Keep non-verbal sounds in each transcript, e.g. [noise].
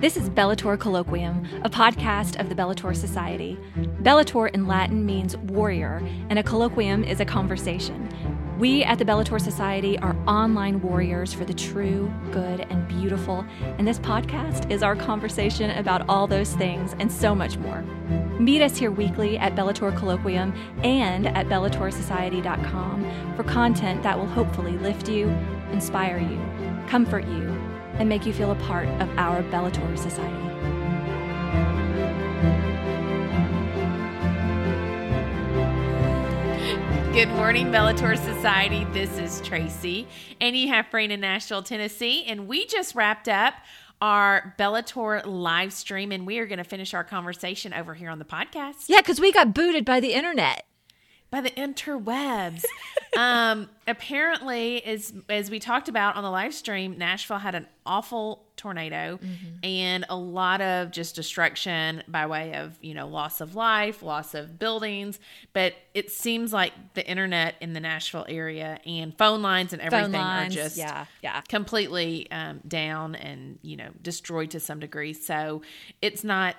This is Bellator Colloquium, a podcast of the Bellator Society. Bellator in Latin means warrior, and a colloquium is a conversation. We at the Bellator Society are online warriors for the true, good, and beautiful, and this podcast is our conversation about all those things and so much more. Meet us here weekly at Bellator Colloquium and at BellatorSociety.com for content that will hopefully lift you, inspire you, comfort you, and make you feel a part of our Bellator Society. Good morning, Bellator Society. This is Tracy, and you have Fran in Nashville, Tennessee, and we just wrapped up our Bellator live stream, and we are going to finish our conversation over here on the podcast. Yeah, because we got booted by the internet by the interwebs. um, apparently, as as we talked about on the live stream, Nashville had an awful tornado mm-hmm. and a lot of just destruction by way of you know loss of life, loss of buildings. But it seems like the internet in the Nashville area and phone lines and everything lines, are just yeah yeah completely um, down and you know destroyed to some degree. So it's not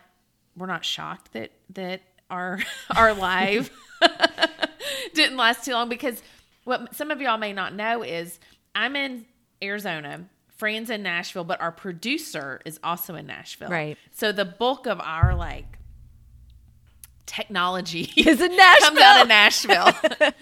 we're not shocked that that our [laughs] our live [laughs] [laughs] didn't last too long because what some of y'all may not know is I'm in Arizona, Fran's in Nashville, but our producer is also in Nashville. Right. So the bulk of our like technology [laughs] is in Nashville. comes out of Nashville. [laughs]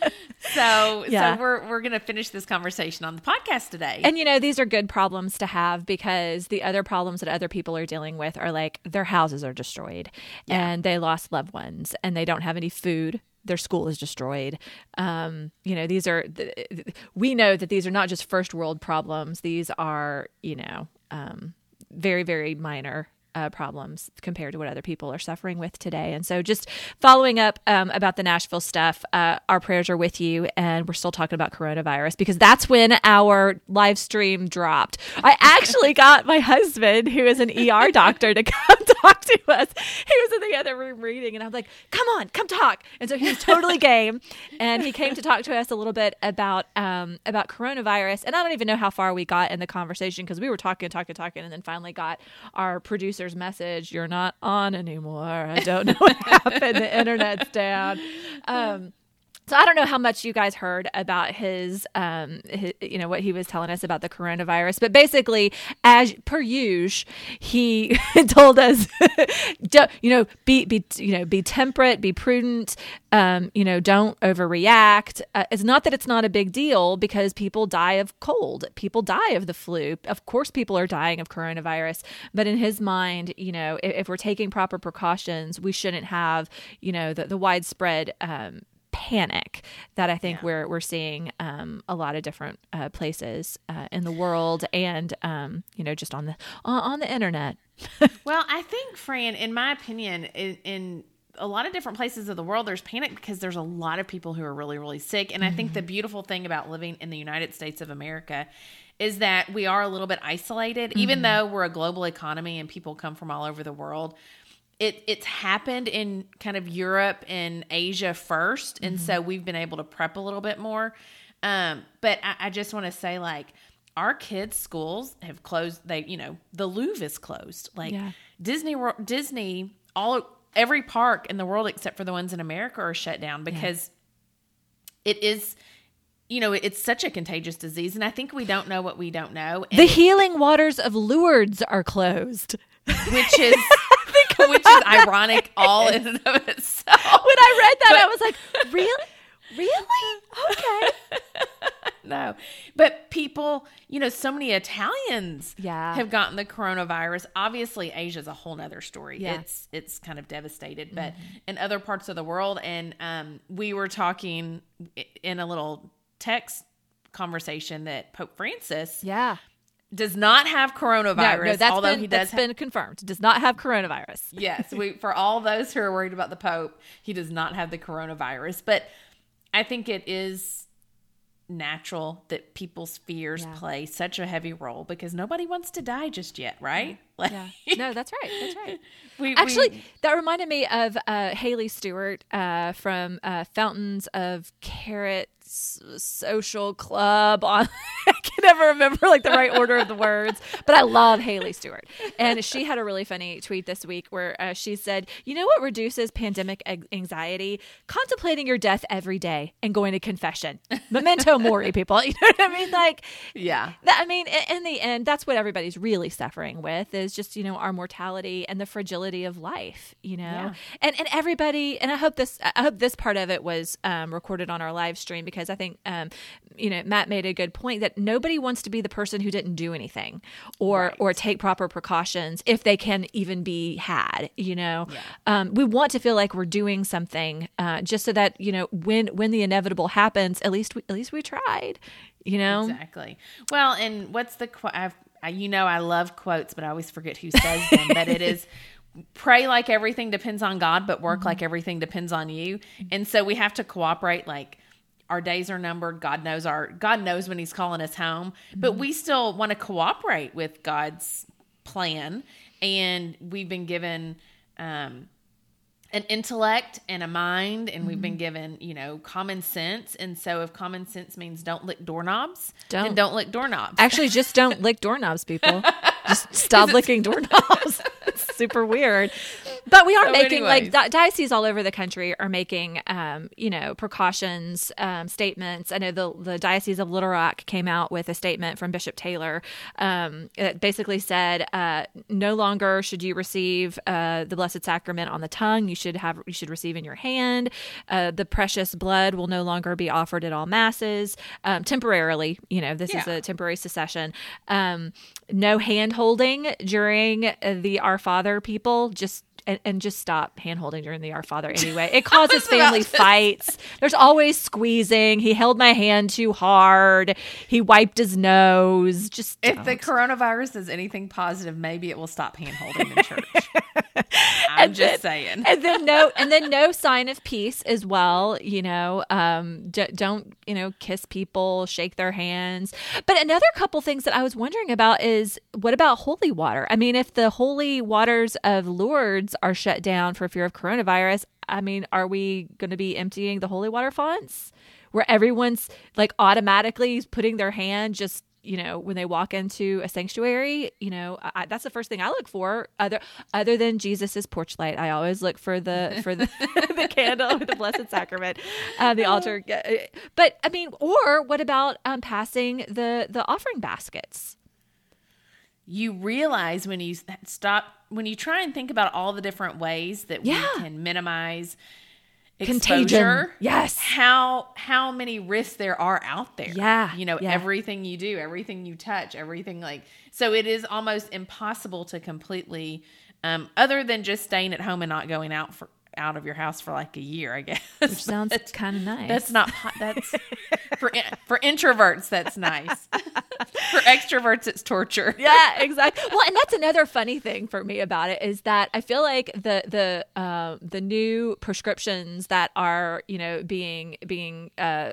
so yeah. so we're we're gonna finish this conversation on the podcast today. And you know, these are good problems to have because the other problems that other people are dealing with are like their houses are destroyed yeah. and they lost loved ones and they don't have any food their school is destroyed. Um, you know, these are, we know that these are not just first world problems. These are, you know, um, very, very minor uh, problems compared to what other people are suffering with today. And so, just following up um, about the Nashville stuff, uh, our prayers are with you. And we're still talking about coronavirus because that's when our live stream dropped. I actually [laughs] got my husband, who is an ER doctor, to come talk to us. He was in the other room reading, and I was like, come on, come talk. And so he was totally [laughs] game. And he came to talk to us a little bit about um, about coronavirus. And I don't even know how far we got in the conversation because we were talking, talking, talking, and then finally got our producer's message, You're not on anymore. I don't know what [laughs] happened. The internet's down. Um, so I don't know how much you guys heard about his, um, his, you know, what he was telling us about the coronavirus, but basically, as per usual, he [laughs] told us, [laughs] you know, be be you know, be temperate, be prudent, um, you know, don't overreact. Uh, it's not that it's not a big deal because people die of cold, people die of the flu. Of course, people are dying of coronavirus, but in his mind, you know, if, if we're taking proper precautions, we shouldn't have, you know, the the widespread. Um, panic that I think yeah. we're we're seeing um, a lot of different uh, places uh, in the world, and um, you know, just on the on the internet. [laughs] well, I think, Fran, in my opinion, in, in a lot of different places of the world there's panic because there's a lot of people who are really really sick and i think the mm-hmm. beautiful thing about living in the united states of america is that we are a little bit isolated mm-hmm. even though we're a global economy and people come from all over the world it it's happened in kind of Europe and Asia 1st and mm-hmm. so we've been able to prep a little bit more. Um, but I, I just want to say, like, our kids' schools have closed. They, you know, the Louvre is closed. Like yeah. Disney, Disney, all every park in the world except for the ones in America are shut down because yeah. it is you know, it's such a contagious disease, and I think we don't know what we don't know. And the healing waters of Lourdes are closed, which is [laughs] which is ironic all in and of itself. When I read that, but, I was like, really? Really? Okay. [laughs] no. But people, you know, so many Italians yeah. have gotten the coronavirus. Obviously, Asia's a whole nother story. Yeah. It's it's kind of devastated. But mm-hmm. in other parts of the world, and um, we were talking in a little text conversation that Pope Francis yeah does not have coronavirus. No, no, that's although been, he does that's been confirmed. Does not have coronavirus. [laughs] yes, we for all those who are worried about the Pope, he does not have the coronavirus. But I think it is natural that people's fears yeah. play such a heavy role because nobody wants to die just yet, right? Like, Yeah. No, that's right. That's right. [laughs] we, Actually, we- that reminded me of uh, Haley Stewart uh, from uh, Fountains of Carrots Social Club. On [laughs] I can never remember like the right order of the words, but I love Haley Stewart, and she had a really funny tweet this week where uh, she said, "You know what reduces pandemic anxiety? Contemplating your death every day and going to confession. Memento mori, people. [laughs] You know what I mean? Like, yeah. that, I mean, in the end, that's what everybody's really suffering with is just you know our mortality and the fragility of life. You know, Yeah. and and everybody, and I hope this, I hope this part of it was um, recorded on our live stream because I think um, you know Matt made a good point that nobody wants to be the person who didn't do anything or Right. or take proper precautions if they can even be had. You know, um, we want to feel like we're doing something uh, just so that you know when when the inevitable happens, at least we, at least we tried. You know, Exactly. Well, and what's the quote? I, you know, I love quotes, but I always forget who says them. but it is [laughs] pray like everything depends on God, but work like everything depends on you. And so we have to cooperate. Like our days are numbered. God knows our God knows when He's calling us home, but we still want to cooperate with God's plan. And we've been given. Um, an intellect and a mind and we've been given you know common sense and so if common sense means don't lick doorknobs Don't. then don't lick doorknobs Actually, just don't [laughs] lick doorknobs, people. Just [laughs] stop licking doorknobs. [laughs] super weird. But we are So making like di- dioceses all over the country are making, um, you know, precautions um, statements. I know the the diocese of Little Rock came out with a statement from Bishop Taylor um, that basically said, uh, no longer should you receive uh, the Blessed Sacrament on the tongue. You should have you should receive in your hand. Uh, the precious blood will no longer be offered at all masses um, temporarily. You know, this is a temporary secession. Um, no hand holding during the Our Father. People just. And, and just stop hand holding during the Our Father [laughs] anyway. It causes family fights. There's always squeezing. He held my hand too hard. He wiped his nose. Just if the don't. coronavirus is anything positive maybe it will stop hand holding in church [laughs] i'm just saying and then no [laughs] and then no sign of peace as well you know um d- don't you know kiss people shake their hands but another couple things that i was wondering about is what about holy water i mean if the holy waters of lourdes are shut down for fear of coronavirus i mean are we going to be emptying the holy water fonts? Where everyone's like automatically putting their hand just you know when they walk into a sanctuary you know I, that's the first thing i look for. Other other than jesus's porch light i always look for the for the, [laughs] the candle with the blessed sacrament uh, the [laughs] altar. But i mean or what about um passing the the offering baskets you realize when you stop when you try and think about all the different ways that Yeah. we can minimize Contagion. Yes. how how many risks there are out there Yeah, you know yeah. everything you do everything you touch everything like so it is almost impossible to completely um other than just staying at home and not going out for out of your house for like a year i guess which sounds [laughs] kind of nice that's not that's [laughs] for for introverts that's nice [laughs] for extroverts it's torture yeah, exactly. Well, and that's another funny thing for me about it is that I feel like the the uh, the new prescriptions that are you know being being uh,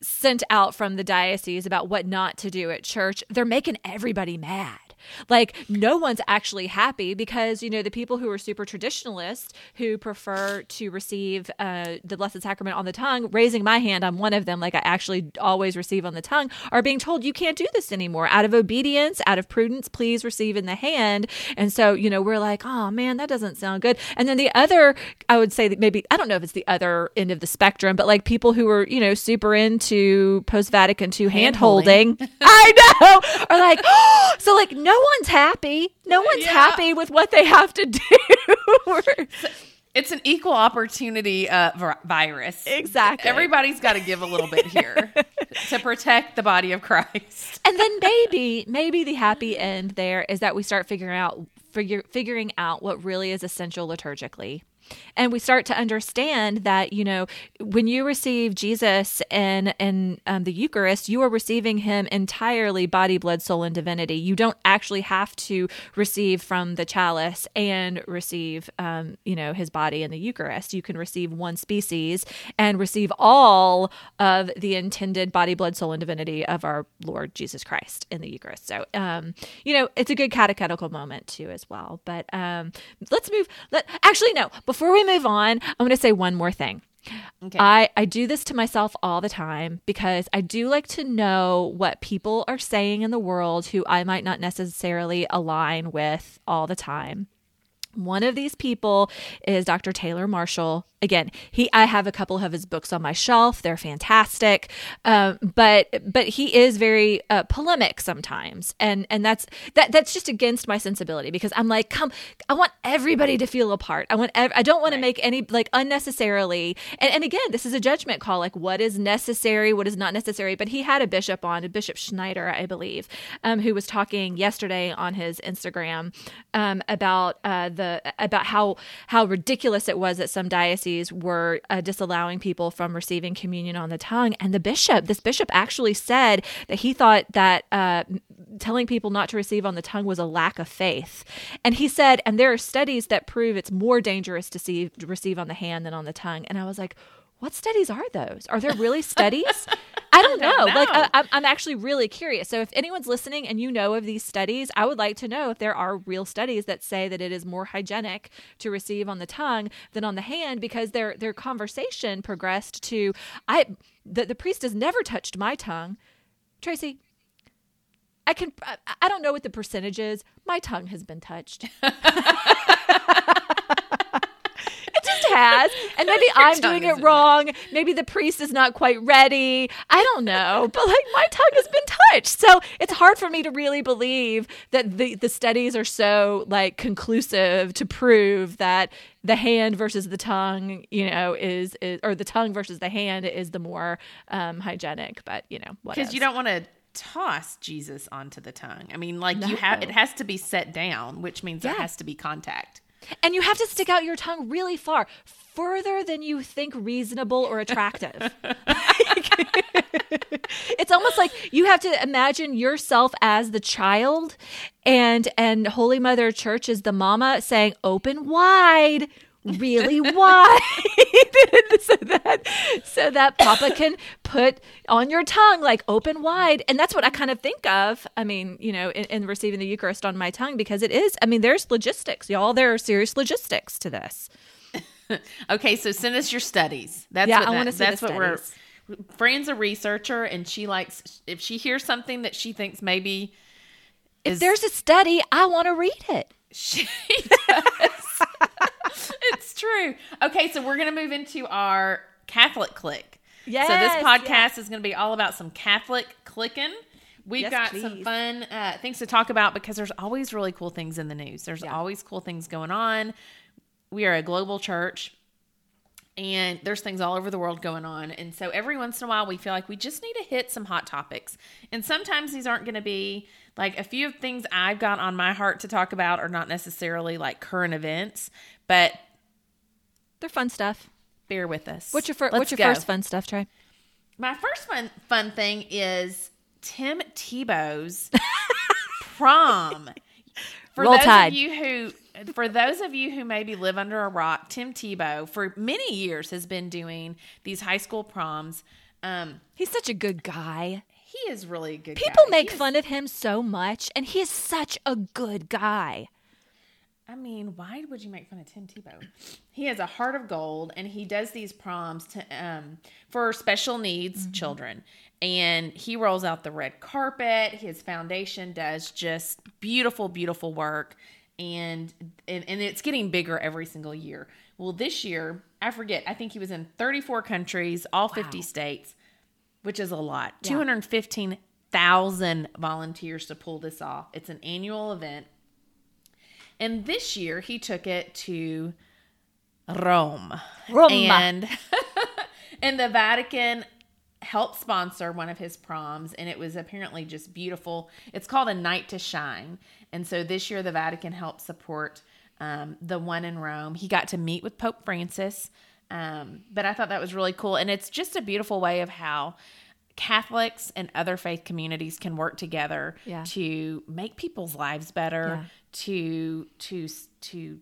sent out from the diocese about what not to do at church, they're making everybody mad. Like no one's actually happy because you know the people who are super traditionalist who prefer to receive uh, the Blessed Sacrament on the tongue, raising my hand, I'm one of them. Like I actually always receive on the tongue, are being told you can't do this anymore out of obedience, out of prudence. Please receive in the hand. And so you know we're like, oh man, that doesn't sound good. And then the other, I would say that maybe I don't know if it's the other end of the spectrum, but like people who are you know super into post Vatican II hand Hand-holding. holding. [laughs] I know. Are like, oh, [gasps] so like no one's happy. No one's Yeah. happy with what they have to [laughs] do. [laughs] it's an equal opportunity uh, vir- virus Exactly. everybody's got to give a little bit here to protect the body of christ and then maybe, maybe the happy end there is that we start figuring out figure figuring out what really is essential liturgically. And we start to understand that you know when you receive Jesus in in um, the Eucharist, you are receiving Him entirely, body, blood, soul, and divinity. You don't actually have to receive from the chalice and receive, um, you know, His body in the Eucharist. You can receive one species and receive all of the intended body, blood, soul, and divinity of our Lord Jesus Christ in the Eucharist. So, um, you know, it's a good catechetical moment too, as well. But um, let's move. Let actually no. Before we move on, I'm going to say one more thing. Okay. I, I do this to myself all the time because I do like to know what people are saying in the world who I might not necessarily align with all the time. One of these people is Dr. Taylor Marshall. Again, he I have a couple of his books on my shelf. They're fantastic, um, but but he is very uh, polemic sometimes, and and that's that that's just against my sensibility because I'm like, come, I want everybody to feel a part. I want ev- I don't want right. to make any like unnecessarily. And, and again, this is a judgment call, like what is necessary, what is not necessary. But he had a bishop on, a Bishop Schneider, I believe, um, who was talking yesterday on his Instagram um, about uh, the about how how ridiculous it was that some dioceses were uh, disallowing people from receiving communion on the tongue. And the bishop, this bishop, actually said that he thought that uh, telling people not to receive on the tongue was a lack of faith. And he said, and there are studies that prove it's more dangerous to see, receive on the hand than on the tongue. And I was like, what studies are those? Are there really [laughs] studies? I don't know. know. Like, uh, I, I'm actually really curious. So, if anyone's listening and you know of these studies, I would like to know if there are real studies that say that it is more hygienic to receive on the tongue than on the hand, because their their conversation progressed to, I the, the priest has never touched my tongue. Tracy, I can I don't know what the percentage is. My tongue has been touched. [laughs] [laughs] has. And maybe [laughs] I'm doing it wrong. Maybe the priest is not quite ready. I don't know. But like my tongue has been touched. So it's hard for me to really believe that the, the studies are so like conclusive to prove that the hand versus the tongue, you know, is, is or the tongue versus the hand is the more um, hygienic. But you know, because you don't want to toss Jesus onto the tongue. I mean, like no. you have it has to be set down, which means yeah. there has to be contact. And you have to stick out your tongue really far, further than you think reasonable or attractive. [laughs] it's almost like you have to imagine yourself as the child and and Holy Mother Church is the mama saying open wide really wide. [laughs] So that so that papa can put on your tongue like open wide. And that's what i kind of think of i mean you know in, in, receiving the eucharist on my tongue because it is i mean there's logistics y'all. There are serious logistics to this. [laughs] Okay so send us your studies. That's yeah, what i want to see that's what we're Fran's a researcher and she likes if she hears something that she thinks maybe if is, there's a study i want to read it. She [laughs] does [laughs] it's true. Okay, so we're going to move into our Catholic click. Yes, so this podcast yes. is going to be all about some Catholic clicking. We've yes, got please. some fun uh, things to talk about because there's always really cool things in the news. There's yeah. always cool things going on. We are a global church and there's things all over the world going on. And so every once in a while, we feel like we just need to hit some hot topics. And sometimes these aren't going to be like a few of things I've got on my heart to talk about are not necessarily like current events, but they're fun stuff. Bear with us. What's your, fir- what's your first fun stuff, Trey? My first fun fun thing is Tim Tebow's [laughs] prom. For Roll those tide. of you who for those of you who maybe live under a rock, Tim Tebow for many years has been doing these high school proms. Um, He's such a good guy. He is really a good. People guy. make fun of him so much, and he is such a good guy. I mean, why would you make fun of Tim Tebow? He has a heart of gold, and he does these proms to um, for special needs mm-hmm. children. And he rolls out the red carpet. His foundation does just beautiful, beautiful work, and and, and it's getting bigger every single year. Well, this year, I forget. I think he was in 34 countries, all 50 wow. states, which is a lot. Yeah. 215,000 volunteers to pull this off. It's an annual event and this year he took it to Rome. Rome. And [laughs] and the Vatican helped sponsor one of his proms and it was apparently just beautiful. It's called A Night to Shine. And so this year the Vatican helped support um, the one in Rome. He got to meet with Pope Francis. Um, but I thought that was really cool. And it's just a beautiful way of how Catholics and other faith communities can work together Yeah. to make people's lives better, Yeah. to to to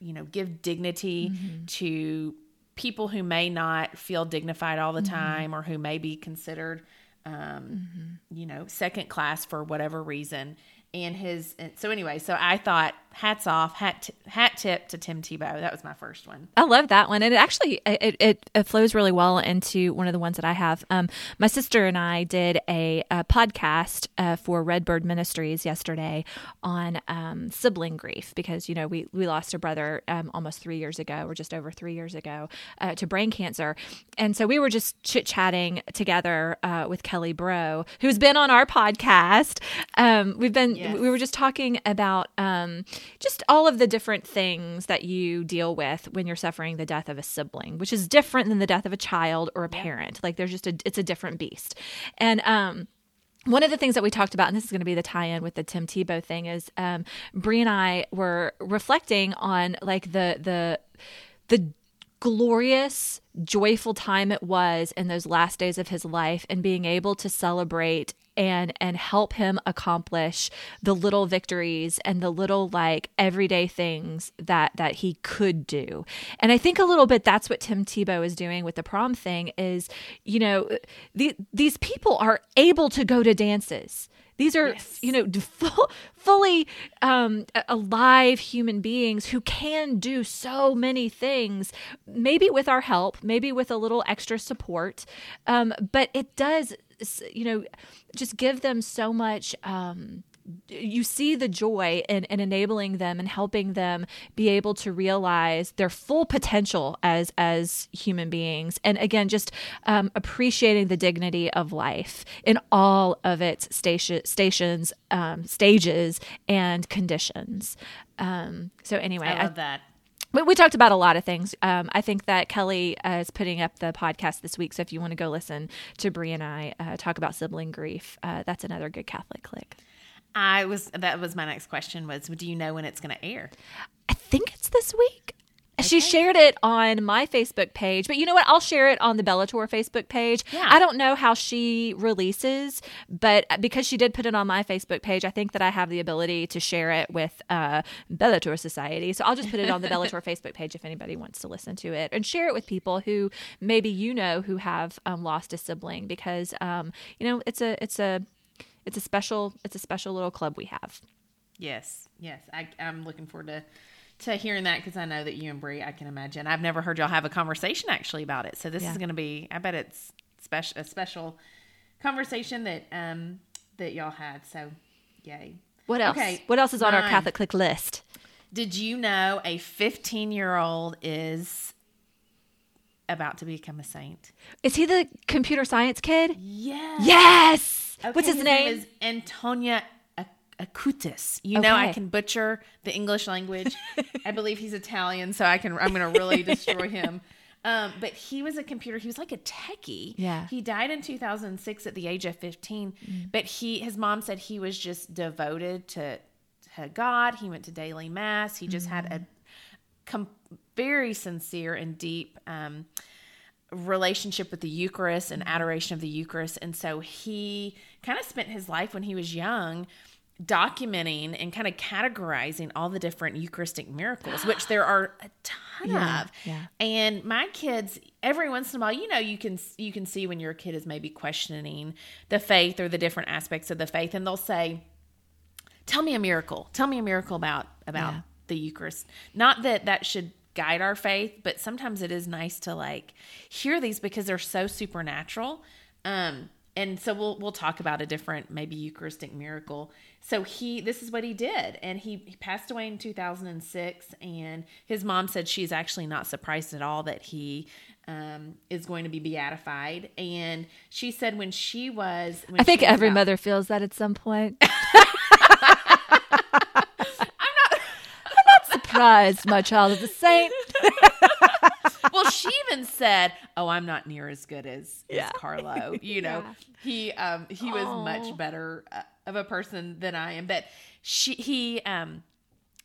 you know give dignity Mm-hmm. to people who may not feel dignified all the Mm-hmm. time or who may be considered um, you know second class for whatever reason and his and so anyway so i thought hats off hat t- hat tip to tim tebow that was my first one I love that one, and it actually it, it, it flows really well into one of the ones that I have. Um, my sister and I did a, a podcast uh, for Redbird Ministries yesterday on um, sibling grief because you know we we lost a brother um, almost three years ago, or just over three years ago, uh, to brain cancer, and so we were just chit chatting together uh, with Kelly Breaux, who's been on our podcast. Um, we've been Yes. we were just talking about um, just all of the different things that you deal with when you're suffering the death of a sibling, which is different than the death of a child or a parent. Like there's just a it's a different beast. And um one of the things that we talked about, and this is going to be the tie-in with the Tim Tebow thing, is um, Brie and I were reflecting on like the the the glorious, joyful time it was in those last days of his life, and being able to celebrate and and help him accomplish the little victories and the little like everyday things that that he could do. And I think a little bit that's what Tim Tebow is doing with the prom thing is, you know, the, these people are able to go to dances. These are, Yes. you know, full, fully um, alive human beings who can do so many things, maybe with our help, maybe with a little extra support. Um, but it does, you know, just give them so much. Um, you see the joy in, in enabling them and helping them be able to realize their full potential as as human beings and again just um, appreciating the dignity of life in all of its station, stations um, stages and conditions um, so anyway i I, love that we, we talked about a lot of things. Um, I think that Kelly uh, is putting up the podcast this week. So if you want to go listen to Brie and I uh, talk about sibling grief, uh, that's another good Catholic click. i was that was my next question was do you know when it's going to air I think it's this week. She shared it on my Facebook page, but you know what? I'll share it on the Bellator Facebook page. Yeah. I don't know how she releases, but because she did put it on my Facebook page, I think that I have the ability to share it with uh, Bellator Society. So I'll just put it on the Bellator [laughs] Facebook page if anybody wants to listen to it and share it with people who maybe you know who have um, lost a sibling because um, you know it's a it's a it's a special it's a special little club we have. Yes, yes. I, I'm looking forward to to hearing that because I know that you and Brie, I can imagine. I've never heard y'all have a conversation actually about it, so this Yeah. is going to be. I bet it's special a special conversation that um that y'all had. So, yay. What else? Okay, what else is on our. Catholic click list? Did you know a 15 year old is about to become a saint? Is he the computer science kid? Yes. Yes. Okay, What's his, name? is Antonia Acutis. You know, I can butcher the English language. [laughs] I believe he's Italian, so I can. I'm going to really [laughs] destroy him. Um, but he was a computer. He was like a techie. Yeah. He died in 2006 at the age of 15. Mm. But he, his mom said he was just devoted to to God. He went to daily mass. He just had Mm. a com- very sincere and deep um, relationship with the Eucharist and adoration of the Eucharist. And so he kind of spent his life when he was young documenting and kind of categorizing all the different Eucharistic miracles, which there are a ton Yeah, of. yeah. And my kids, every once in a while, you know, you can you can see when your kid is maybe questioning the faith or the different aspects of the faith, and they'll say, tell me a miracle tell me a miracle about about Yeah. the eucharist not that that should guide our faith but sometimes it is nice to like hear these because they're so supernatural um and so we'll we'll talk about a different maybe eucharistic miracle so he this is what he did and he, he passed away in 2006 and his mom said she's actually not surprised at all that he um, is going to be beatified and she said when she was when I think was every about- mother feels that at some point. [laughs] [laughs] I'm not. I'm not surprised my child is a saint. [laughs] she even said, "Oh, I'm not near as good as, Yeah. as Carlo." [laughs] You know, Yeah. he um he was much better uh, of a person than I am. But she he um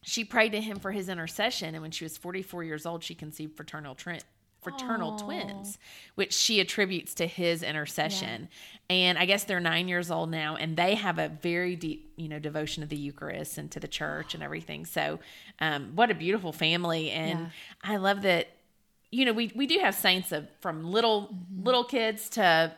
she prayed to him for his intercession, and when she was 44 years old, she conceived fraternal tri- fraternal twins, which she attributes to his intercession. And I guess they're nine years old now, and they have a very deep, you know, devotion to the Eucharist and to the church and everything. So, um, what a beautiful family! And Yeah. I love that. You know, we we do have saints of from little mm-hmm. little kids to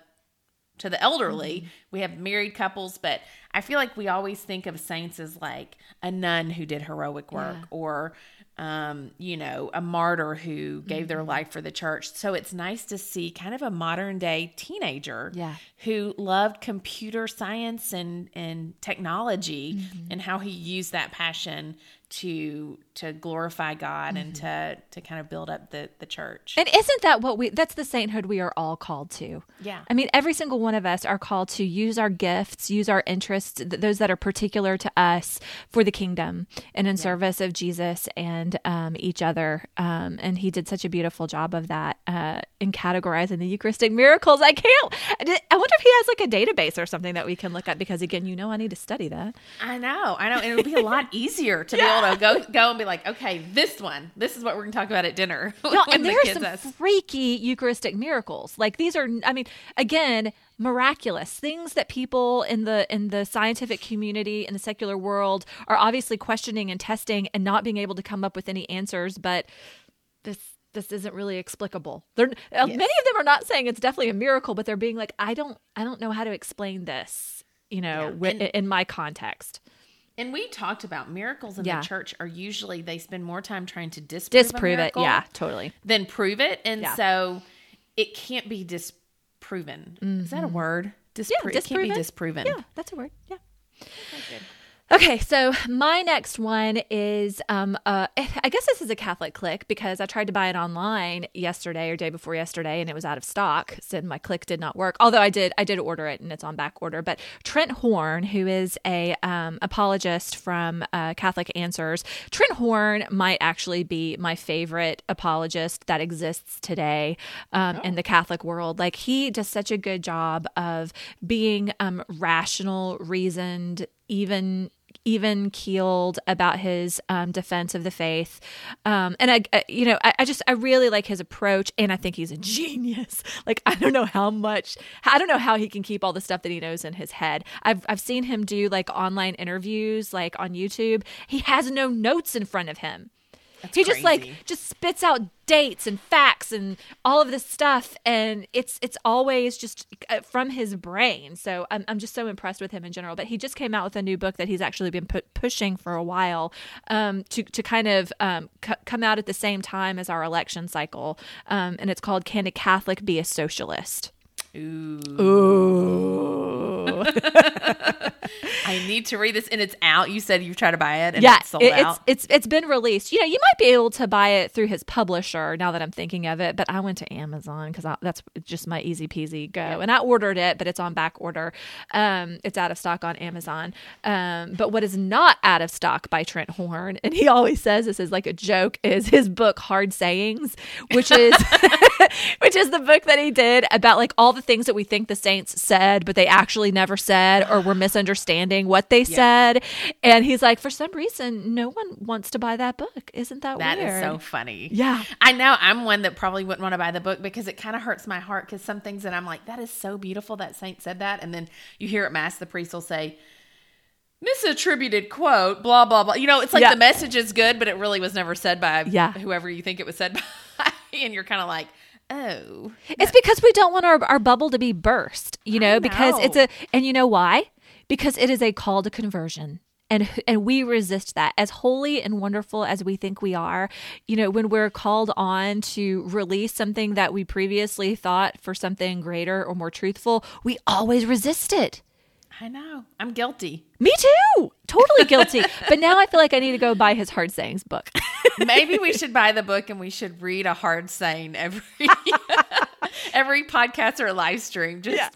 to the elderly. Mm-hmm. We have married couples, but I feel like we always think of saints as like a nun who did heroic work Yeah. or um, you know, a martyr who gave their mm-hmm. life for the church. So it's nice to see kind of a modern day teenager Yeah. who loved computer science and and technology and how he used that passion to to glorify God and to to kind of build up the the church. And isn't that what we that's the sainthood we are all called to? Yeah. I mean, every single one of us are called to use our gifts, use our interests, th- those that are particular to us for the kingdom and in service of Jesus and um, each other. Um, and he did such a beautiful job of that uh, in categorizing the Eucharistic miracles. I can't, I wonder if he has like a database or something that we can look at because, again, you know, I need to study that. I know, I know, and it would be a lot [laughs] easier to be able to go go and be like, okay, this one, this is what we're going to talk about at dinner. [laughs] No, and the there are some freaky Eucharistic miracles. Like these are, I mean, again, miraculous things that people in the in the scientific community in the secular world are obviously questioning and testing and not being able to come up with any answers. But this this isn't really explicable. They're uh, many of them are not saying it's definitely a miracle, but they're being like, I don't, I don't know how to explain this. You know, Yeah, and- in my context, And we talked about miracles in Yeah. the church are usually they spend more time trying to disprove, disprove it. Yeah, totally. than prove it, and Yeah. so it can't be disproven. Is that a word? Dispro- Mm-hmm. Yeah, it can't be disproven. Yeah, that's a word. Yeah. Okay, so my next one is um uh [laughs] I guess this is a Catholic click because I tried to buy it online yesterday or day before yesterday and it was out of stock. Said my click did not work. Although I did I did order it and it's on back order. But Trent Horn, who is a um, apologist from uh, Catholic Answers, Trent Horn might actually be my favorite apologist that exists today um, in the Catholic world. Like he does such a good job of being um, rational, reasoned, even even keeled about his um, defense of the faith. Um, and I, I you know I, I just i really like his approach and i think he's a [laughs] genius. Like i don't know how much i don't know how he can keep all the stuff that he knows in his head. I've, I've seen him do like online interviews like on youtube. He has no notes in front of him he just like just spits out dates and facts and all of this stuff and it's it's always just uh, from his brain so I'm, I'm just so impressed with him in general but he just came out with a new book that he's actually been pu- pushing for a while um, to, to kind of um, c- come out at the same time as our election cycle um, and it's called can a catholic be a socialist Ooh. Ooh. [laughs] I need to read this, and it's out. You said you tried to buy it, and yeah, it's sold it- out. it's it's it's been released. You know, you might be able to buy it through his publisher. Now that I'm thinking of it, but I went to Amazon because that's just my easy peasy go, and I ordered it, but it's on back order. Um, it's out of stock on Amazon. Um, but what is not out of stock by Trent Horn, and he [laughs] always says this is like a joke, is his book Hard Sayings, which is [laughs] which is the book that he did about like all the things that we think the saints said, but they actually never said, or we're misunderstanding what they said. And he's like, for some reason, no one wants to buy that book. Isn't that, That is weird? so funny. Yeah. I know I'm one that probably wouldn't want to buy the book because it kind of hurts my heart because some things that I'm like, that is so beautiful that saint said that. And then you hear at Mass, the priest will say, misattributed quote, blah, blah, blah. You know, it's like Yeah. the message is good, but it really was never said by Yeah. whoever you think it was said [laughs] by. and you're kind of like, oh. It's because we don't want our, our bubble to be burst, you know, because it's a, and you know why? Because it is a call to conversion. And, and we resist that as holy and wonderful as we think we are you know when we're called on to release something that we previously thought for something greater or more truthful we always resist it I know. I'm guilty. me too totally guilty [laughs] but now i feel like i need to go buy his hard sayings book [laughs] Maybe we [laughs] should buy the book and we should read a hard saying every every podcast or live stream. Just Yeah.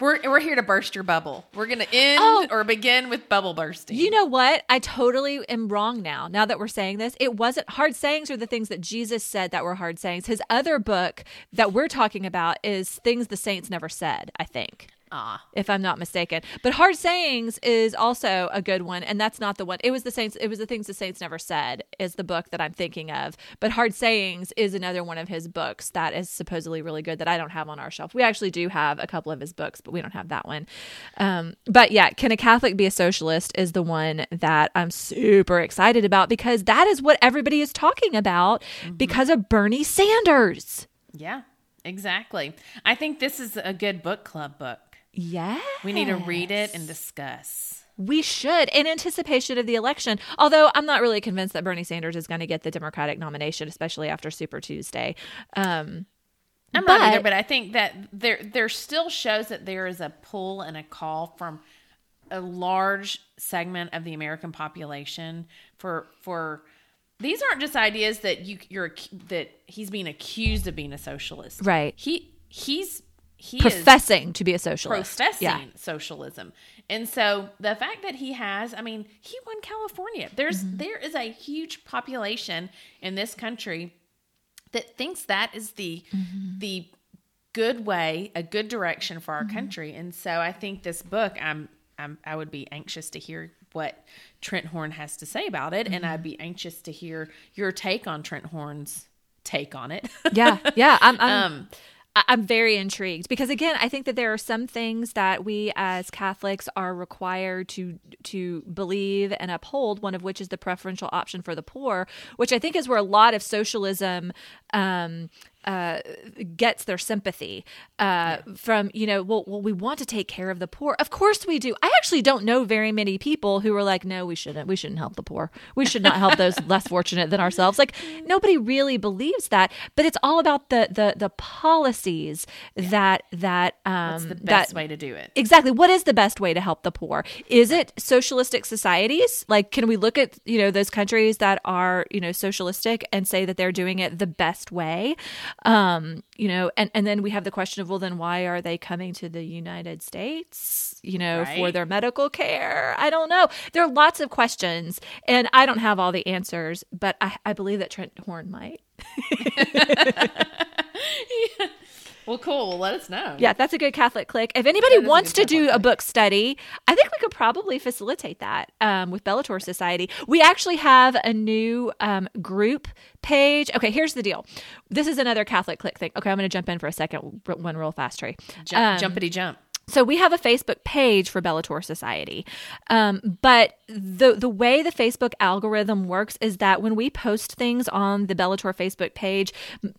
we're we're here to burst your bubble. We're gonna end Oh. or begin with bubble bursting. You know what? I totally am wrong now. Now that we're saying this, it wasn't hard sayings are the things that Jesus said that were hard sayings. His other book that we're talking about is things the saints never said, I think. Ah. if I'm not mistaken. But Hard Sayings is also a good one, and that's not the one. It was the Saints. It was the things the Saints never said is the book that I'm thinking of. But Hard Sayings is another one of his books that is supposedly really good that I don't have on our shelf. We actually do have a couple of his books, but we don't have that one. Um, but yeah, Can a Catholic Be a Socialist is the one that I'm super excited about because that is what everybody is talking about because of Bernie Sanders. Yeah, exactly. I think this is a good book club book. Yeah. We need to read it and discuss. We should, in anticipation of the election. Although I'm not really convinced that Bernie Sanders is going to get the Democratic nomination, especially after Super Tuesday. Um, I'm But- not either, but I think that there there still shows that there is a pull and a call from a large segment of the American population for for these aren't just ideas that you you're that he's being accused of being a socialist. Right. He he's he professing to be a socialist. professing Yeah. socialism. And so the fact that he has, I mean, he won California. There's Mm-hmm. there is a huge population in this country that thinks that is the Mm-hmm. the good way, a good direction for Mm-hmm. our country. And so I think this book I'm I'm I would be anxious to hear what Trent Horn has to say about it and Mm-hmm. I'd be anxious to hear your take on Trent Horn's take on it. yeah, yeah. I'm, I'm, [laughs] um I'm very intrigued because again, I think that there are some things that we as Catholics are required to to believe and uphold. One of which is the preferential option for the poor, which I think is where a lot of socialism um, uh, gets their sympathy uh, from. You know, well, well, we want to take care of the poor. Of course, we do. I actually don't know very many people who are like, no, we shouldn't. We shouldn't help the poor. We should not help those [laughs] less fortunate than ourselves. Like nobody really believes that. But it's all about the the the policies that that um What's the that best way to do it? exactly what is the best way to help the poor is it socialistic societies like can we look at you know those countries that are you know socialistic and say that they're doing it the best way um you know and and then we have the question of well then why are they coming to the united states you know for their medical care? I don't know. There are lots of questions and i don't have all the answers but i, I believe that trent horn might [laughs] [laughs] [laughs] Well, cool. Well, let us know. Yeah, that's a good Catholic click. If anybody That wants to good do Catholic a book study, I think we could probably facilitate that um, with Bellator Society. We actually have a new um, group page. Okay, here's the deal. This is another Catholic click thing. Okay, I'm going to jump in for a second, one real fast, Trey. Jump, Um, jumpity jump. So we have a Facebook page for Bellator Society, um, but the the way the Facebook algorithm works is that when we post things on the Bellator Facebook page,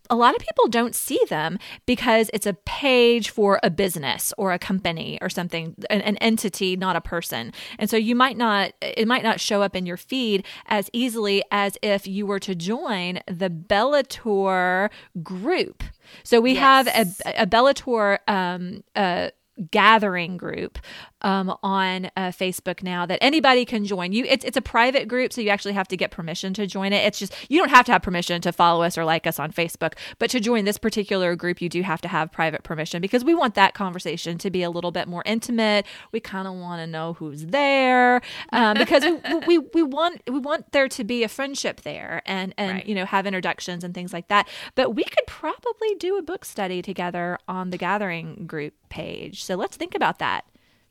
a lot of people don't see them because it's a page for a business or a company or something, an, an entity, not a person, and so you might not it might not show up in your feed as easily as if you were to join the Bellator group. So we have a, a Bellator um, uh, gathering group um, on uh, Facebook now that anybody can join. You, it's it's a private group, so you actually have to get permission to join it. It's just you don't have to have permission to follow us or like us on Facebook, but to join this particular group, you do have to have private permission because we want that conversation to be a little bit more intimate. We kind of want to know who's there um, because we, we we want we want there to be a friendship there and and Right. you know have introductions and things like that. But we could probably do a book study together on the gathering group page. So let's think about that.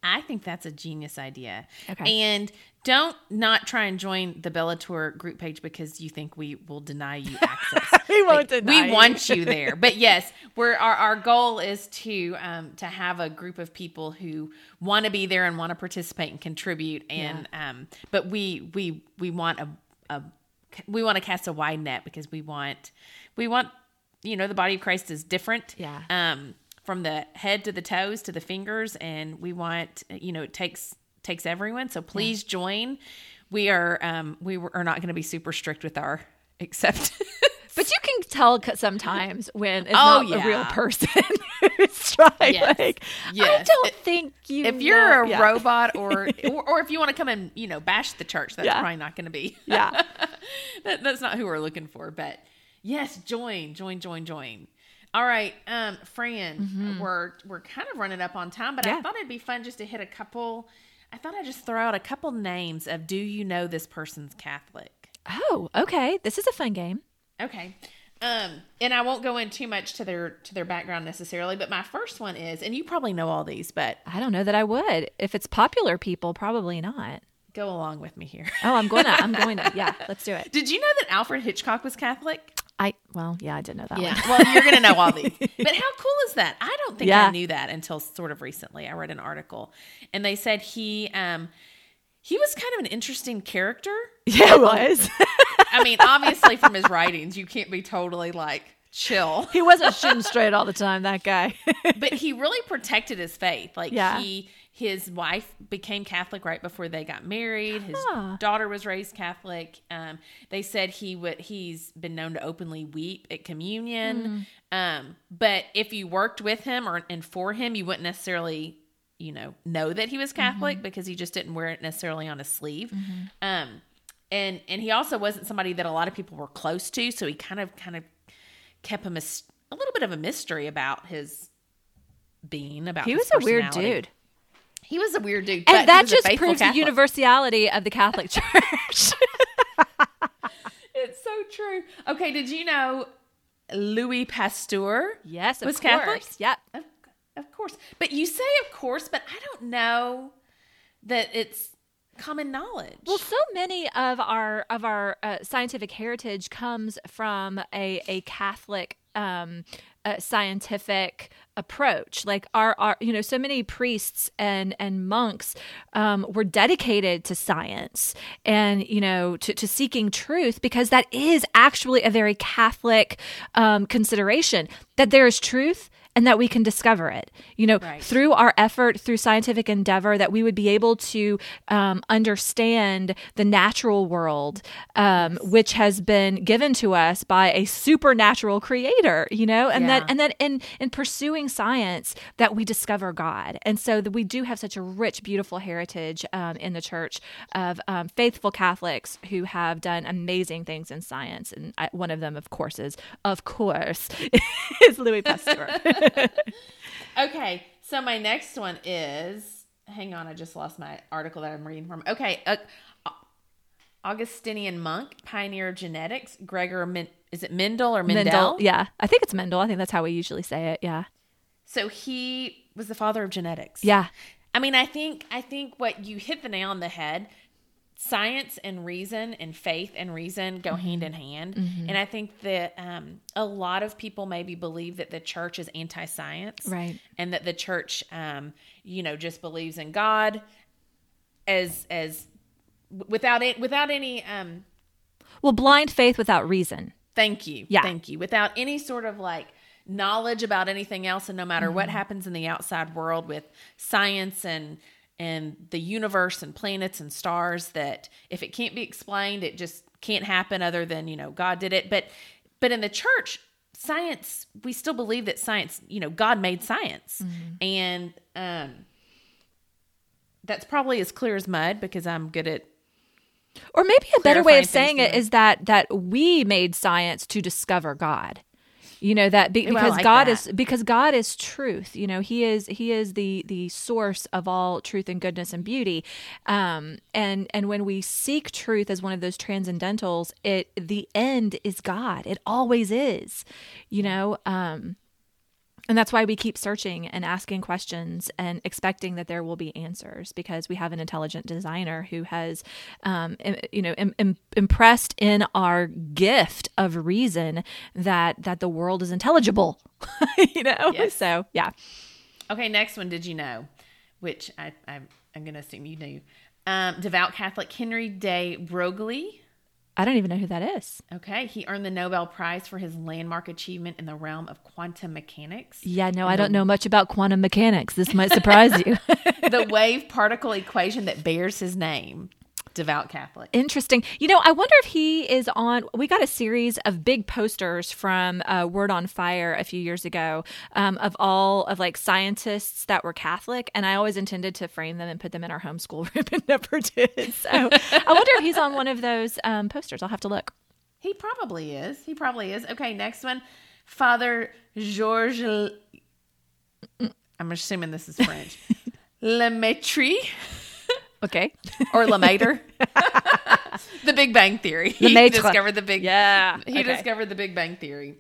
I think that's a genius idea. Okay. And don't not try and join the Bellator group page because you think we will deny you access. [laughs] We won't Like, deny We you. want you there. But yes, we're our, our goal is to um to have a group of people who want to be there and want to participate and contribute and um but we we we want a, a we want to cast a wide net because we want we want you know the body of Christ is different Yeah. um from the head to the toes to the fingers and we want you know it takes takes everyone so please join we are um we are not going to be super strict with our [laughs] accept But you can tell sometimes when it's Oh, not a real person [laughs] who's trying. Yes. Like, I don't think you. if you're a yeah. robot or, [laughs] or or if you want to come and you know bash the church that's Yeah. probably not going to be yeah, that, that's not who we're looking for but yes join join join join all right um fran we're we're kind of running up on time but i Mm-hmm. Thought it'd be fun just to hit a couple i thought i'd just throw out a couple names of do you know this person's catholic Oh, okay. This is a fun game. okay Um, and I won't go in too much to their to their background necessarily, but my first one is, and you probably know all these, but I don't know that I would. If it's popular people, probably not. go along with me here. Oh, I'm going to. I'm [laughs] going to. Yeah, let's do it. Did you know that Alfred Hitchcock was Catholic? I well, yeah, I did know that. Yeah. one. Well, you're going to know all these. [laughs] But how cool is that? I don't think Yeah. I knew that until sort of recently. I read an article and they said he um he was kind of an interesting character. [laughs] Yeah, it was. I mean, obviously from his writings, you can't be totally like chill. he wasn't shooting straight all the time. That guy. But he really protected his faith. Like [laughs] Yeah. he his wife became Catholic right before they got married. His Huh. daughter was raised Catholic. Um, they said he would he's been known to openly weep at communion. Um, but if you worked with him or and for him, you wouldn't necessarily you know know that he was Catholic because he just didn't wear it necessarily on his sleeve. Um, and and he also wasn't somebody that a lot of people were close to, so he kind of kind of kept a mis- a little bit of a mystery about his being about he was a weird dude, He was a weird dude, and that just proves Catholic. the universality of the Catholic [laughs] Church. [laughs] It's so true. Okay, did you know Louis Pasteur? yes, of Was course. Catholic? Yep. Of, of course, but you say of course, but I don't know that it's common knowledge. Well, so many of our of our uh, scientific heritage comes from a a Catholic um, uh, scientific approach. Like our our you know so many priests and and monks um, were dedicated to science and you know to, to seeking truth because that is actually a very Catholic um, consideration that there is truth and that we can discover it. You know Right. through our effort through scientific endeavor that we would be able to um, understand the natural world um, which has been given to us by a supernatural creator you know? And Yeah. that and that in in pursuing science that we discover god. And so that we do have such a rich beautiful heritage um, in the church of um, faithful catholics who have done amazing things in science. And I, one of them of course is of course [laughs] is louis pasteur [laughs] [laughs] Okay, so my next one is hang on, I just lost my article that I'm reading from. Okay, uh, Augustinian monk, pioneer of genetics, Gregor Min- is it Mendel or Mendel? Mendel. Yeah, I think it's Mendel. I think that's how we usually say it. Yeah. So he was the father of genetics. Yeah. I mean, I think I think what you hit the nail on the head. Science and reason and faith and reason go hand in hand, and I think that um, a lot of people maybe believe that the church is anti-science, Right. And that the church, um, you know, just believes in God as as without it without any um, Well, blind faith without reason. Thank you. Yeah. Thank you. Without any sort of like knowledge about anything else and no matter what Mm-hmm. happens in the outside world with science and and the universe and planets and stars that if it can't be explained it just can't happen other than, you know, God did it. But but in the church science we still believe that science, you know, God made science. Mm-hmm. And um that's probably as clear as mud because I'm good at Or maybe a better way of saying it is that that we made science to discover God. You know that be, because like God that. is because God is truth. You know He is He is the the source of all truth and goodness and beauty. Um, and and when we seek truth as one of those transcendentals, it the end is God. It always is. You know. Um, and that's why we keep searching and asking questions and expecting that there will be answers because we have an intelligent designer who has um, im- you know im- im- impressed in our gift of reason that that the world is intelligible [laughs] you know Yes. so yeah Okay, next one. Did you know? Which I, I I'm gonna assume you knew. Um, devout Catholic Henry de Broglie. I don't even know who that is Okay, he earned the Nobel Prize for his landmark achievement in the realm of quantum mechanics. yeah no i don't know much about quantum mechanics this might surprise you [laughs] the wave particle equation that bears his name. Devout Catholic. Interesting. You know, I wonder if he is on. We got a series of big posters from uh, Word on Fire a few years ago um, of all of like scientists that were Catholic, and I always intended to frame them and put them in our homeschool [laughs] room and never did. So I wonder if he's on one of those um, posters. I'll have to look. He probably is. He probably is. Okay, next one. Father Georges. I'm assuming this is French. Le [laughs] Lemaitre. Okay. or Lemaitre. [laughs] the Big Bang Theory. He Lemaitre. discovered the Big Yeah. He Okay. discovered the Big Bang Theory.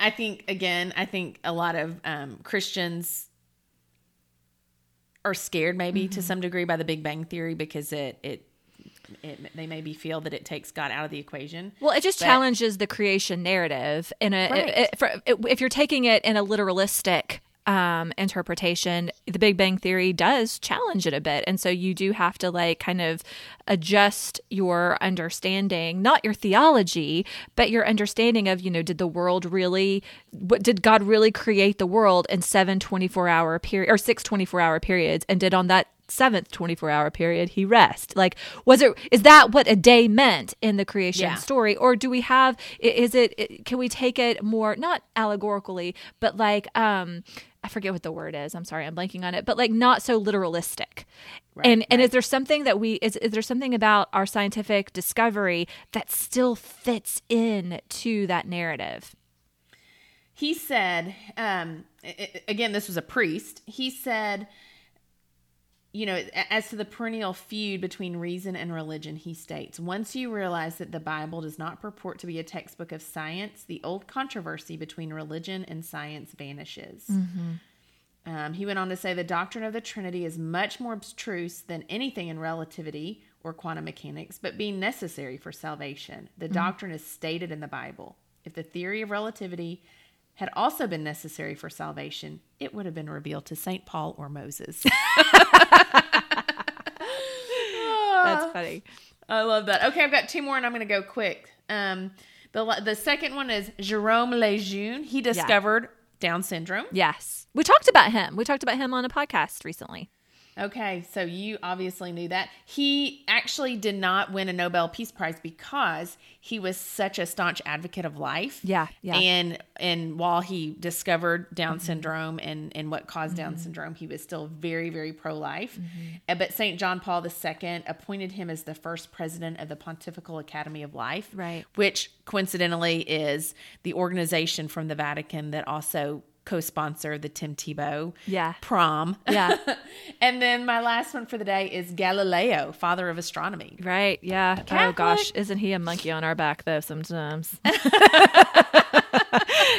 I think again, I think a lot of um, Christians are scared maybe Mm-hmm. to some degree by the Big Bang Theory because it it it they maybe feel that it takes God out of the equation. Well, it just But- challenges the creation narrative in a Right. it- for, if you're taking it in a literalistic um, interpretation, the Big Bang Theory does challenge it a bit, and so you do have to like kind of adjust your understanding, not your theology, but your understanding of you know did the world really, what did God really create the world in seven 24 hour period or six 24 hour periods, and did on that seventh 24 hour period he rest? Like was it is that what a day meant in the creation Yeah. story? Or do we have is it can we take it more not allegorically but like um i forget what the word is. I'm sorry i'm blanking on it. But like not so literalistic. And and is there something that we is, is there something about our scientific discovery that still fits in to that narrative? He said um again this was a priest. He said you know as to the perennial feud between reason and religion he states once you realize that the bible does not purport to be a textbook of science the old controversy between religion and science vanishes um, he went on to say the doctrine of the Trinity is much more abstruse than anything in relativity or quantum mechanics, but being necessary for salvation. The doctrine is stated in the Bible. If the theory of relativity had also been necessary for salvation, it would have been revealed to St. Paul or Moses. [laughs] [laughs] I love that. Okay, I've got two more and I'm going to go quick. Um, the, the second one is Jerome Lejeune. He discovered Down syndrome. yes we talked about him we talked about him on a podcast recently Okay, so you obviously knew that. He actually did not win a Nobel Peace Prize because he was such a staunch advocate of life. Yeah, yeah. And and while he discovered Down mm-hmm. syndrome and and what caused Mm-hmm. Down syndrome, he was still very very pro life. Mm-hmm. Uh, but St. John Paul II appointed him as the first president of the Pontifical Academy of Life. Right. Which coincidentally is the organization from the Vatican that also co-sponsor the Tim Tebow Yeah. prom. Yeah. [laughs] and then my last one for the day is Galileo, father of astronomy. Right. Yeah. Oh gosh, isn't he a monkey on our back though? Sometimes [laughs]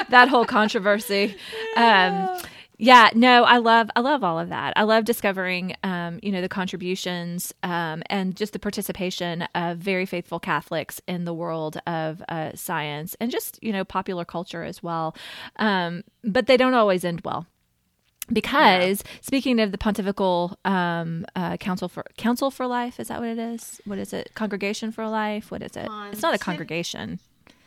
that whole controversy. [laughs] Um, yeah. No, I love. I love all of that. I love discovering, um, you know, the contributions um, and just the participation of very faithful Catholics in the world of uh, science and just you know popular culture as well. Um, but they don't always end well because speaking of the pontifical um, uh, council for council for life is that what it is what is it congregation for life what is it it's not a congregation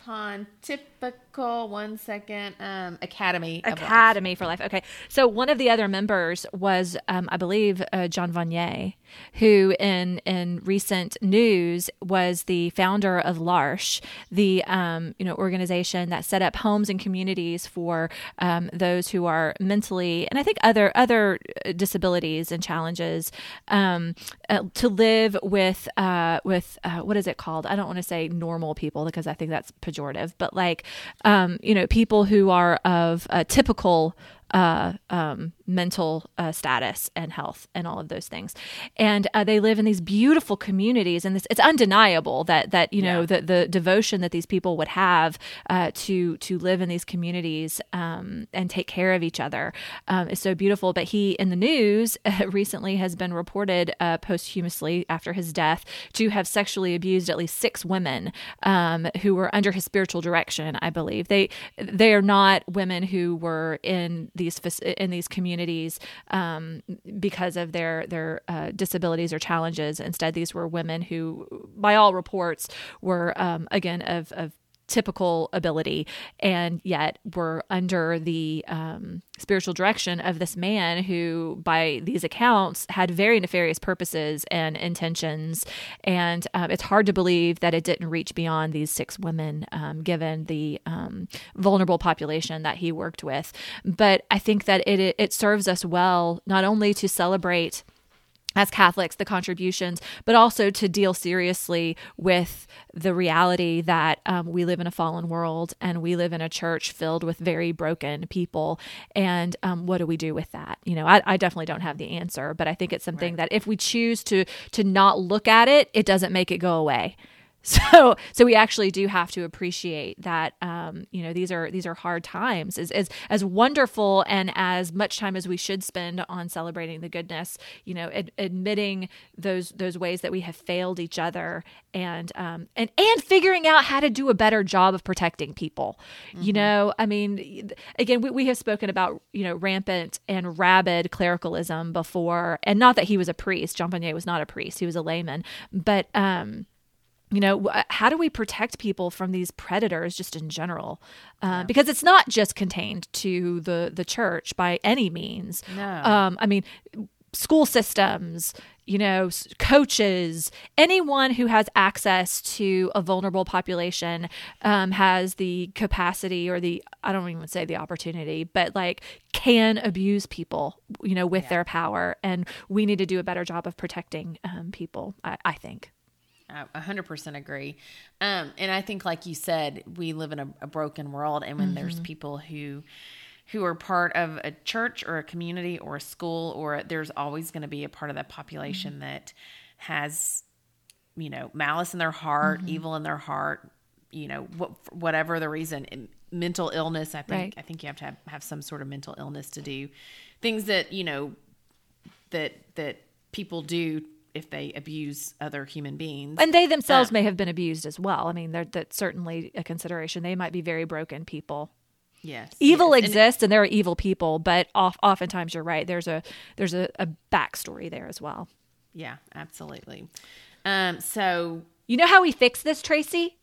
Pontifical, one second, um, Academy. academy for life okay so one of the other members was um, i believe uh, john vanier who in in recent news was the founder of l'arche the um, you know organization that set up homes and communities for um, those who are mentally and i think other other uh, disabilities and challenges um, uh, to live with uh, with uh, what is it called i don't want to say normal people because i think that's pejorative but like um, you know people who are of a typical uh, um, mental uh, status and health and all of those things. And uh, they live in these beautiful communities, and this, it's undeniable that that you know Yeah. the the devotion that these people would have uh, to to live in these communities um, and take care of each other um, is so beautiful. But he in the news [laughs] recently has been reported uh, posthumously after his death to have sexually abused at least six women um, who were under his spiritual direction. I believe they they are not women who were in these in these communities um, because of their their uh, disabilities or challenges. Instead, these were women who, by all reports, were um, again of of typical ability. And yet were under the um, spiritual direction of this man who by these accounts had very nefarious purposes and intentions. And um, it's hard to believe that it didn't reach beyond these six women um, given the um, vulnerable population that he worked with. But i think that it it serves us well not only to celebrate as Catholics, the contributions, but also to deal seriously with the reality that um, we live in a fallen world and we live in a church filled with very broken people. And um, what do we do with that? You know, I, I, definitely don't have the answer, but I think it's something right. that if we choose to to not look at it, it doesn't make it go away. [laughs] So, so we actually do have to appreciate that. Um, you know, these are these are hard times. As, as as wonderful and as much time as we should spend on celebrating the goodness, you know, ad- admitting those those ways that we have failed each other, and um, and and figuring out how to do a better job of protecting people. Mm-hmm. You know, I mean, again, we, we have spoken about you know rampant and rabid clericalism before, and not that he was a priest. Jean Vanier was not a priest; he was a layman, but. um you know how do we protect people from these predators just in general uh, yeah. because it's not just contained to the the church by any means no. um, i mean school systems you know coaches anyone who has access to a vulnerable population um, has the capacity or the i don't even say the opportunity but like can abuse people you know with yeah. their power and we need to do a better job of protecting um, people I, I think I 100% agree. Um, and I think, like you said, we live in a, a broken world, and when mm-hmm. there's people who who are part of a church or a community or a school, or there's always going to be a part of that population mm-hmm. that has, you know, malice in their heart, mm-hmm. evil in their heart, you know, wh- whatever the reason, mental illness. I think right. I think you have to have, have some sort of mental illness to do things that you know that that people do if they abuse other human beings. And they themselves um, may have been abused as well. I mean, that's certainly a consideration. They might be very broken people. Yes. Evil yes. exists and, and, there are evil people, but off, oftentimes you're right. There's a there's a, a backstory there as well. Yeah, absolutely. Um, so you know how we fix this, Tracy?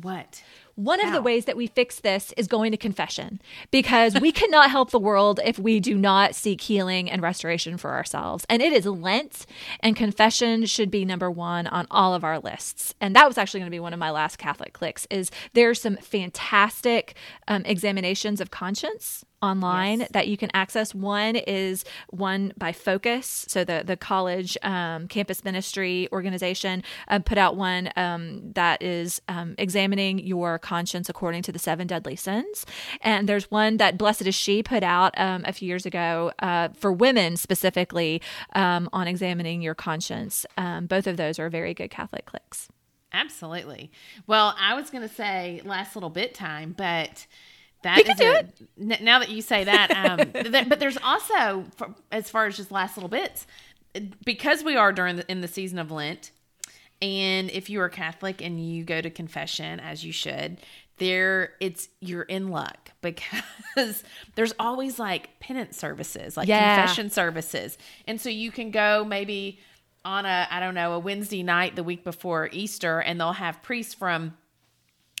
What? One of the ways that we fix this is going to confession because we cannot help the world if we do not seek healing and restoration for ourselves. And it is Lent, and confession should be number one on all of our lists. And that was actually going to be one of my last Catholic clicks. Is there's some fantastic um, examinations of conscience online yes. that you can access. One is one by Focus, so the the college um, campus ministry organization uh, put out one um, that is um, examining your conscience according to the seven deadly sins, and there's one that Blessed is She put out um, a few years ago uh, for women specifically um, on examining your conscience. Um, both of those are very good Catholic clicks. Absolutely. Well, I was going to say last little bit time, but that we can do a, it. Now that you say that, um, [laughs] th- but there's also, for, as far as just last little bits, because we are during the, in the season of Lent, and if you are Catholic and you go to confession as you should, there it's you're in luck [laughs] because there's always like penance services, like yeah. confession services, and so you can go maybe on a I don't know a Wednesday night the week before Easter, and they'll have priests from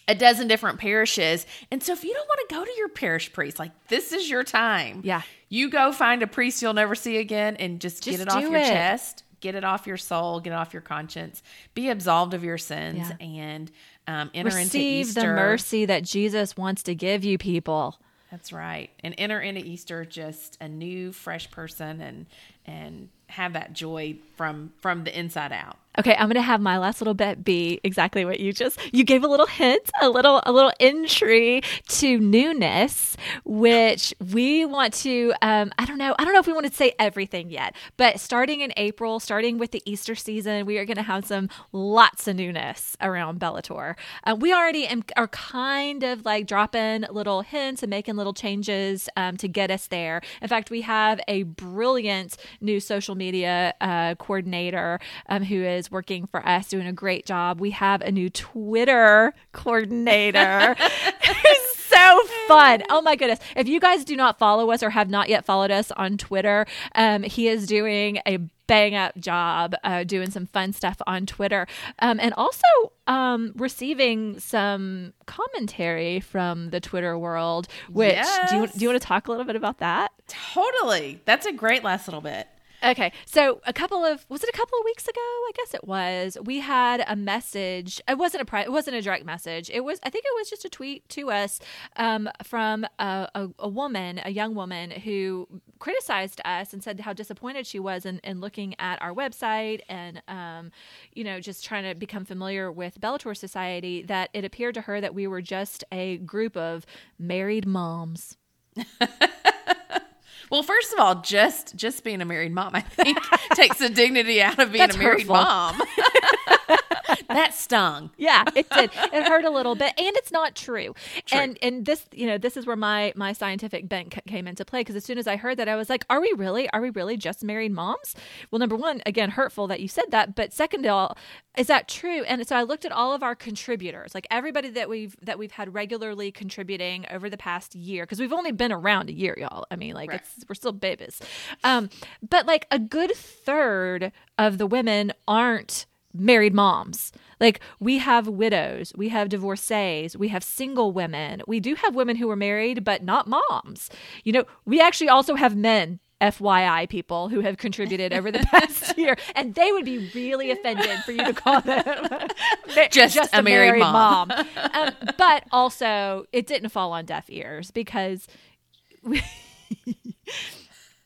a dozen different parishes. And so if you don't want to go to your parish priest, like this is your time. Yeah. You go find a priest you'll never see again and just, just get it off your it. chest, get it off your soul, get it off your conscience, be absolved of your sins yeah. and um, enter Receive into Easter. the mercy that Jesus wants to give you people. That's right. And enter into Easter just a new, fresh person and and have that joy from from the inside out. Okay, I'm to have my last little bit be exactly what you just you gave a little hint, a little a little entry to newness, which we want to um I don't know, I don't know if we want to say everything yet, but starting in April, starting with the Easter season, we are to have some lots of newness around Bellator. Uh, we already am, are kind of like dropping little hints and making little changes um, to get us there. In fact, we have a brilliant new social media uh, coordinator um, who is working for us, doing a great job. We have a new Twitter coordinator. [laughs] so fun. Oh my goodness. If you guys do not follow us or have not yet followed us on Twitter, um, he is doing a bang up job uh, doing some fun stuff on Twitter um, and also um, receiving some commentary from the Twitter world. Which yes. do you do you want to talk a little bit about that? Totally. That's a great last little bit. Okay, so a couple of was it a couple of weeks ago? I guess it was. We had a message. It wasn't a It wasn't a direct message. It was. I think it was just a tweet to us um, from a, a, a, woman, a young woman who criticized us and said how disappointed she was in, in looking at our website and, um, you know, just trying to become familiar with Bellator Society, that it appeared to her that we were just a group of married moms. [laughs] Well, first of all, just just being a married mom, I think, [laughs] takes the dignity out of being That's a married hurtful. mom. [laughs] [laughs] that stung. Yeah, it did. It hurt a little bit, and it's not true. And and this, you know, this is where my my scientific bent c- came into play because as soon as I heard that, I was like, "Are we really? Are we really just married moms?" Well, number one, again, hurtful that you said that, but second of all, is that true? And so I looked at all of our contributors, like everybody that we've that we've had regularly contributing over the past year, because we've only been around a year, y'all. I mean, like Right. it's we're still babies, um, but like a good third of the women aren't married moms. Like we have widows, we have divorcees, we have single women. We do have women who are married but not moms. You know, we actually also have men FYI people who have contributed over the [laughs] past year and they would be really offended for you to call them [laughs] Just a married mom. [laughs] um, but also it didn't fall on deaf ears because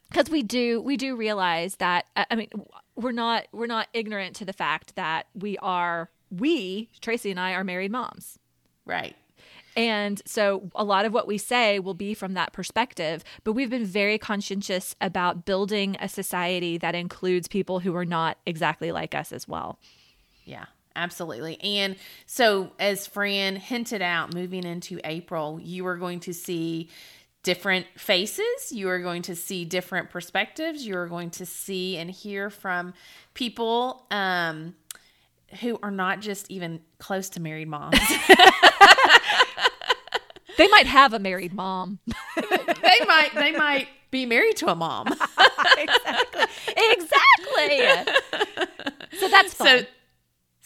because we do we do realize that i mean we're not we're not ignorant to the fact that we are we tracy and i are married moms Right. and so a lot of what we say will be from that perspective but we've been very conscientious about building a society that includes people who are not exactly like us as well Yeah, absolutely. And so, as Fran hinted out, moving into April, you are going to see different faces. You are going to see different perspectives. You are going to see and hear from people um, who are not just even close to married moms. [laughs] they might have a married mom they might they might be married to a mom. [laughs] exactly exactly so that's fun. so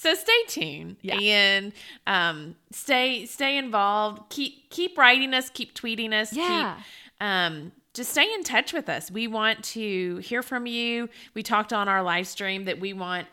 so stay tuned Yeah. and um stay stay involved keep keep writing us keep tweeting us Yeah. keep um just stay in touch with us we want to hear from you we talked on our live stream that we want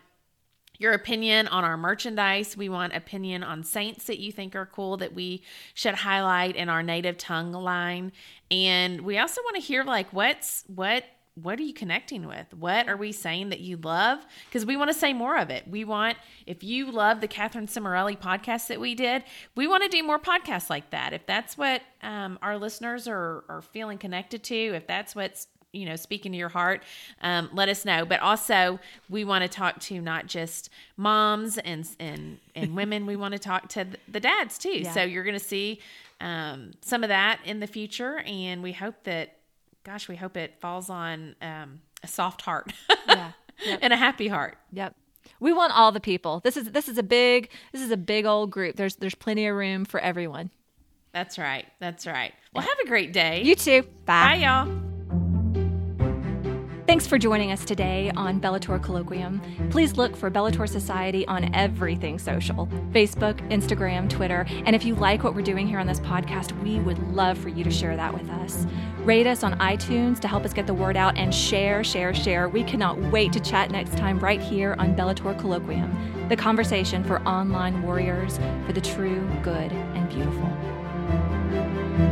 your opinion on our merchandise. We want opinion on saints that you think are cool that we should highlight in our native tongue line. And we also want to hear like what's what what are you connecting with? What are we saying that you love? Because we want to say more of it. We want, if you love the Catherine Cimarelli podcast that we did, we want to do more podcasts like that. If that's what um, our listeners are, are feeling connected to, if that's what's you know speaking to your heart um, let us know but also we want to talk to not just moms and and and [laughs] women we want to talk to the dads too Yeah. so you're going to see um, some of that in the future and we hope that gosh we hope it falls on um, a soft heart [laughs] Yeah. Yep. and a happy heart Yep. We want all the people. This is this is a big this is a big old group. There's there's plenty of room for everyone. that's right that's right well have a great day You too. bye y'all Thanks for joining us today on Bellator Colloquium. Please look for Bellator Society on everything social Facebook, Instagram, Twitter. And if you like what we're doing here on this podcast, we would love for you to share that with us. Rate us on iTunes to help us get the word out and share, share, share. We cannot wait to chat next time right here on Bellator Colloquium, the conversation for online warriors for the true, good, and beautiful.